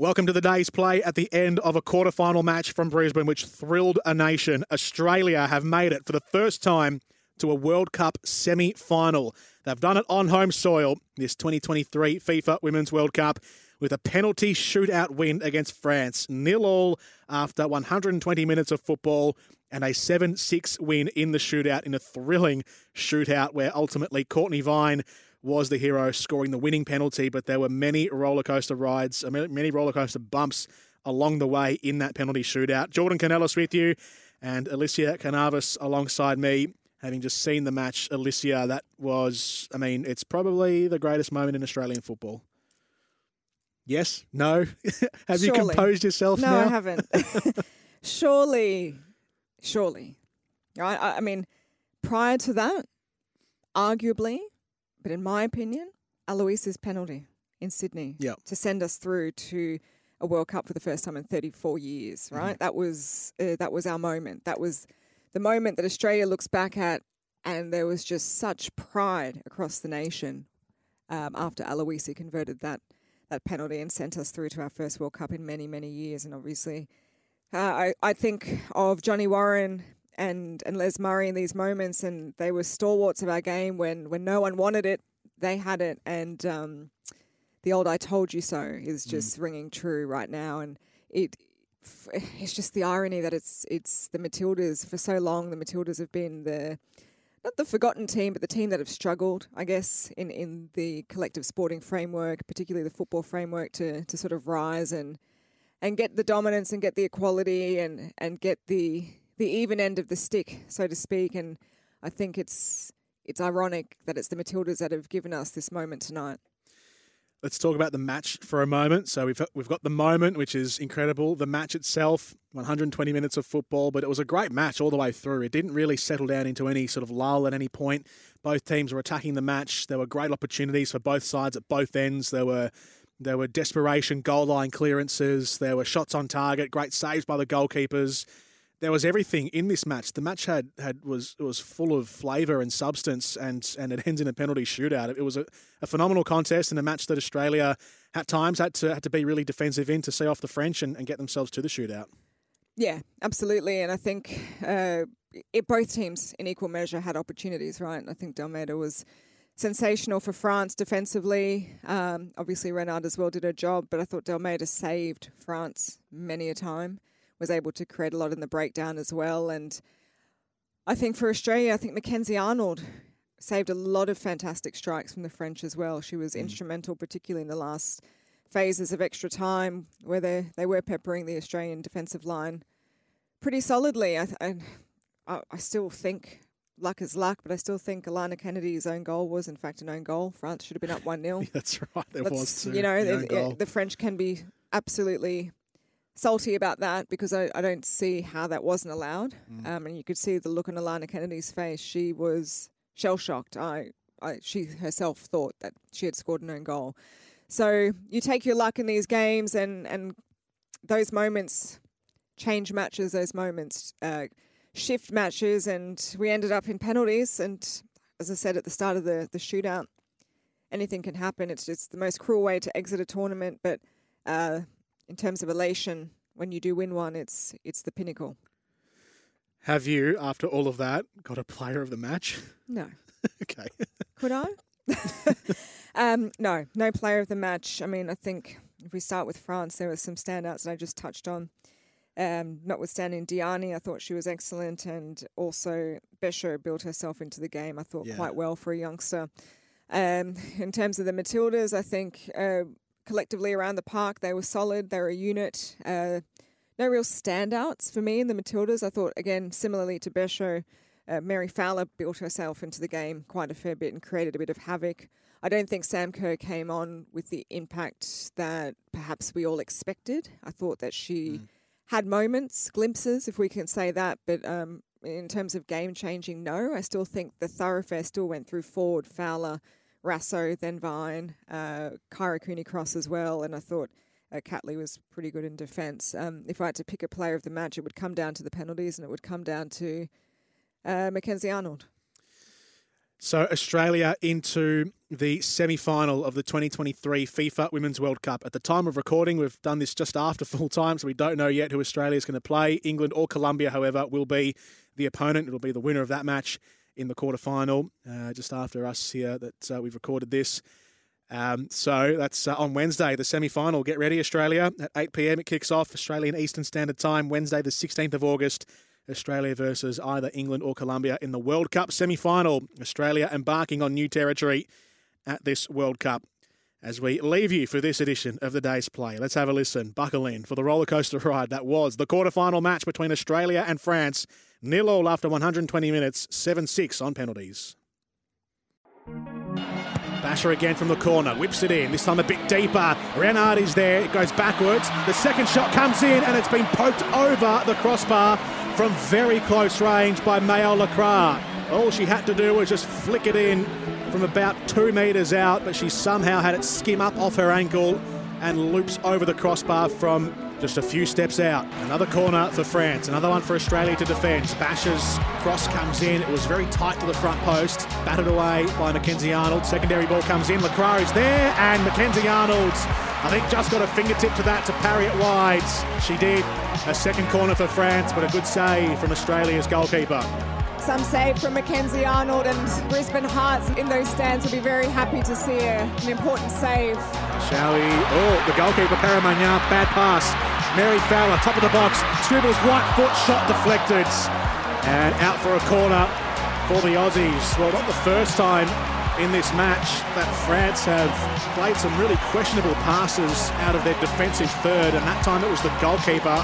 Welcome to the day's play at the end of a quarterfinal match from Brisbane, which thrilled a nation. Australia have made it for the first time to a World Cup semi final. They've done it on home soil, this 2023 FIFA Women's World Cup, with a penalty shootout win against France. Nil all after 120 minutes of football and a 7 6 win in the shootout in a thrilling shootout where ultimately Courtney Vine was the hero scoring the winning penalty, but there were many roller coaster rides, many roller coaster bumps along the way in that penalty shootout. Jordan Kounelis with you and Elissia Carnavas alongside me. Having just seen the match, Elissia, that was, I mean, it's probably the greatest moment in Australian football. Yes? No? Have Surely. you composed yourself no, now? I haven't. surely, surely. Right? I, I mean, prior to that, arguably, but in my opinion, Aloisi's penalty in Sydney Yep. to send us through to a World Cup for the first time in 34 years. Mm-hmm. Right? That was uh, that was our moment. That was the moment that Australia looks back at, and there was just such pride across the nation um, after Aloisi converted that that penalty and sent us through to our first World Cup in many many years. And obviously, uh, I I think of Johnny Warren and and Les Murray in these moments, and they were stalwarts of our game when when no one wanted it, they had it, and um, the old "I told you so" is just ringing true right now, and it. It's just the irony that it's it's the Matildas for so long. The Matildas have been the not the forgotten team, but the team that have struggled, I guess, in, in the collective sporting framework, particularly the football framework, to, to sort of rise and and get the dominance and get the equality and, and get the the even end of the stick, so to speak. And I think it's it's ironic that it's the Matildas that have given us this moment tonight. Let's talk about the match for a moment. So we've we've got the moment, which is incredible. The match itself, 120 minutes of football, but it was a great match all the way through. It didn't really settle down into any sort of lull at any point. Both teams were attacking the match. There were great opportunities for both sides at both ends. There were there were desperation goal line clearances. There were shots on target. Great saves by the goalkeepers. There was everything in this match. The match had, had was was full of flavour and substance, and and it ends in a penalty shootout. It was a, a phenomenal contest and a match that Australia at times had to had to be really defensive in to see off the French and, and get themselves to the shootout. Yeah, absolutely. And I think uh, it, both teams, in equal measure, had opportunities, right? I think De Almeida was sensational for France defensively. Um, obviously, Renard as well did her job, but I thought De Almeida saved France many a time, was able to create a lot in the breakdown as well. And I think for Australia, I think Mackenzie Arnold saved a lot of fantastic strikes from the French as well. She was mm. instrumental, particularly in the last phases of extra time where they, they were peppering the Australian defensive line pretty solidly. I, th- I, I still think luck is luck, but I still think Alana Kennedy's own goal was, in fact, an own goal. France should have been up 1 0. That's right. There was too. You know, the the, the French can be absolutely salty about that because I, I don't see how that wasn't allowed. Mm. Um, and you could see the look on Alana Kennedy's face. She was shell shocked. I, I, she herself thought that she had scored an own goal. So you take your luck in these games, and, and those moments change matches, those moments uh, shift matches, and we ended up in penalties. And as I said at the start of the, the shootout, anything can happen. It's just the most cruel way to exit a tournament, but uh, in terms of elation, when you do win one, it's it's the pinnacle. Have you, after all of that, got a player of the match? No, okay. could I? um, no, no player of the match. I mean, I think if we start with France, there were some standouts that I just touched on. Um, notwithstanding Diani, I thought she was excellent, and also Bécho built herself into the game. I thought Yeah. quite well for a youngster. Um, in terms of the Matildas, I think uh, collectively around the park they were solid. They were a unit. Uh, no real standouts for me in the Matildas. I thought again similarly to Bécho, uh, Mary Fowler built herself into the game quite a fair bit and created a bit of havoc. I don't think Sam Kerr came on with the impact that perhaps we all expected. I thought that she mm. had moments, glimpses, if we can say that, but um, in terms of game changing, no. I still think the thoroughfare still went through Ford, Fowler, Raso, then Vine, uh, Kyra Cooney Cross as well, and I thought uh, Catley was pretty good in defence. Um, if I had to pick a player of the match, it would come down to the penalties and it would come down to uh, Mackenzie Arnold. So, Australia into the semi final of the 2023 FIFA Women's World Cup. At the time of recording, we've done this just after full time, so we don't know yet who Australia is going to play. England or Colombia, however, will be the opponent. It'll be the winner of that match in the quarterfinal, uh, just after us here that uh, we've recorded this. Um, so that's uh, on Wednesday, the semi final. Get ready, Australia. At 8 pm, it kicks off, Australian Eastern Standard Time, Wednesday, the 16th of August. Australia versus either England or Colombia in the World Cup semi final. Australia embarking on new territory at this World Cup. As we leave you for this edition of the day's play, let's have a listen. Buckle in for the rollercoaster ride that was the quarterfinal match between Australia and France. Nil all after 120 minutes, 7 6 on penalties. Bacha again from the corner, whips it in, this time a bit deeper. Renard is there, it goes backwards. The second shot comes in and it's been poked over the crossbar from very close range by Maëlle Lakrar. All she had to do was just flick it in from about two metres out, but she somehow had it skim up off her ankle and loops over the crossbar from just a few steps out. Another corner for France, another one for Australia to defend. Bacha's cross comes in. It was very tight to the front post. Batted away by Mackenzie Arnold. Secondary ball comes in. Lakrar is there, and Mackenzie Arnold, I think, just got a fingertip to that to parry it wide. She did. A second corner for France, but a good save from Australia's goalkeeper. Some save from Mackenzie Arnold and Brisbane Hearts in those stands will be very happy to see an important save. Shall we? Oh, the goalkeeper Peyraud-Magnin, bad pass. Mary Fowler, top of the box, Scribbles right foot shot deflected, and out for a corner for the Aussies. Well, not the first time in this match that France have played some really questionable passes out of their defensive third, and that time it was the goalkeeper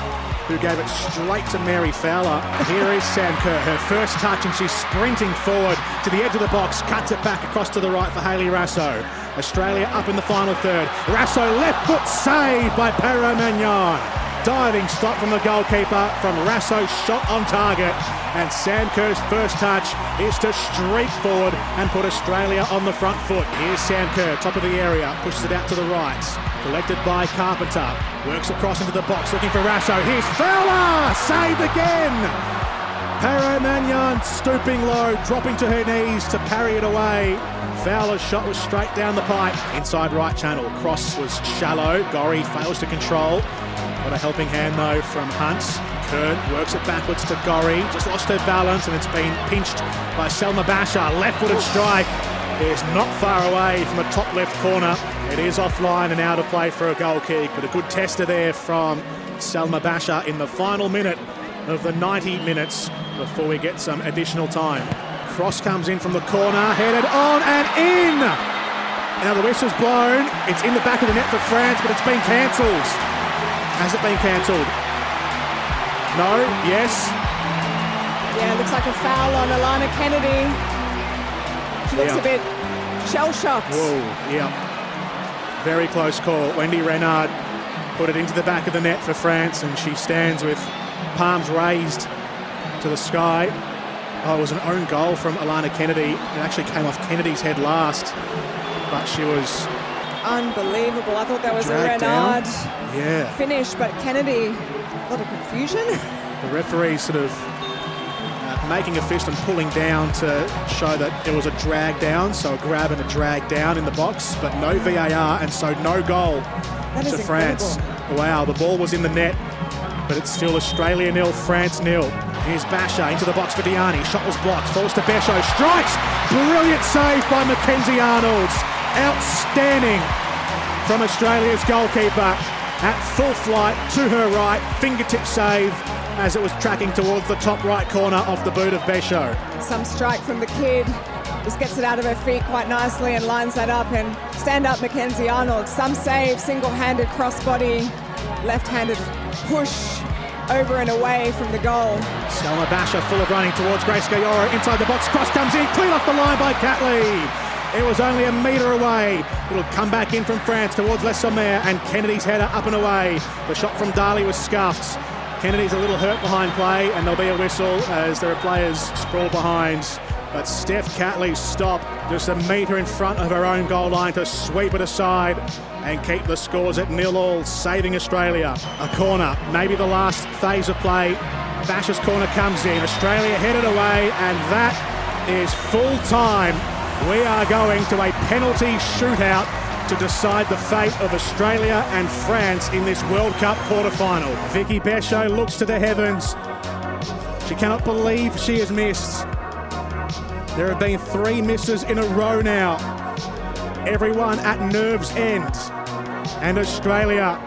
who gave it straight to Mary Fowler. Here is Sam Kerr, her first touch, and she's sprinting forward to the edge of the box, cuts it back across to the right for Hayley Raso. Australia up in the final third. Raso left foot saved by Peyraud-Magnin. Diving stop from the goalkeeper from Raso's shot on target. And Sam Kerr's first touch is to streak forward and put Australia on the front foot. Here's Sam Kerr, top of the area, pushes it out to the right. Collected by Carpenter. Works across into the box looking for Raso. Here's Fowler! Saved again! Peyraud-Magnin stooping low, dropping to her knees to parry it away. Fowler's shot was straight down the pipe. Inside right channel. Cross was shallow. Gorry fails to control. Got a helping hand though from Hunt. Kern works it backwards to Gorry. Just lost her balance and it's been pinched by Selma Bacha. Left footed strike is not far away from a top left corner. It is offline and out of play for a goal kick, but a good tester there from Selma Bacha in the final minute of the 90 minutes before we get some additional time. Cross comes in from the corner, headed on and in! Now the whistle's blown. It's in the back of the net for France, but it's been cancelled. Has it been cancelled? No? Yes? Yeah, it looks like a foul on Alana Kennedy. She looks yeah. a bit shell shocked. Whoa, yeah. Very close call. Wendy Renard put it into the back of the net for France, and she stands with palms raised to the sky. Oh, it was an own goal from Alana Kennedy. It actually came off Kennedy's head last, but she was unbelievable. I thought that was a Renard yeah. finish, but Kennedy, a lot of confusion. The referee sort of uh, making a fist and pulling down to show that it was a drag down, so a grab and a drag down in the box, but no VAR, and so no goal to France. Wow, the ball was in the net, but it's still Australia nil, France nil. Here's Basho into the box for Diani. Shot was blocked. Falls to Basho. Strikes. Brilliant save by Mackenzie Arnolds outstanding from Australia's goalkeeper at full flight to her right, fingertip save as it was tracking towards the top right corner off the boot of Bécho. Some strike from the kid. Just gets it out of her feet quite nicely and lines that up and stand up Mackenzie Arnold. Some save, single-handed crossbody, left-handed push over and away from the goal. Selma Bacha full of running towards Grace Geyoro inside the box. Cross comes in, clean off the line by Catley. It was only a metre away. It'll come back in from France towards Le Sommer and Kennedy's header up and away. The shot from Dali was scuffed. Kennedy's a little hurt behind play and there'll be a whistle as there are players sprawl behind. But Steph Catley stopped just a metre in front of her own goal line to sweep it aside and keep the scores at nil all, saving Australia. A corner, maybe the last phase of play. Bash's corner comes in. Australia headed away, and that is full time. We are going to a penalty shootout to decide the fate of Australia and France in this World Cup quarter-final. Vicki Bécho looks to the heavens. She cannot believe she has missed. There have been three misses in a row now. Everyone at nerve's end. And Australia,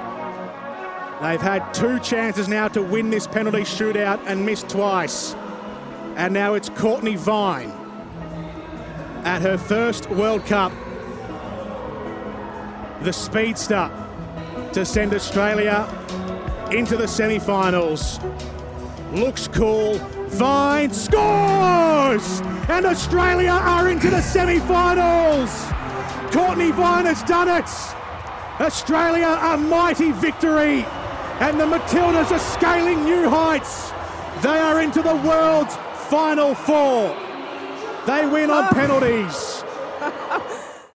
they've had two chances now to win this penalty shootout and missed twice. And now it's Courtney Vine at her first World Cup. The speedster to send Australia into the semi finals. Looks cool. Vine scores! And Australia are into the semi finals! Courtney Vine has done it! Australia a mighty victory! And the Matildas are scaling new heights! They are into the world's final four! They win on ah. penalties.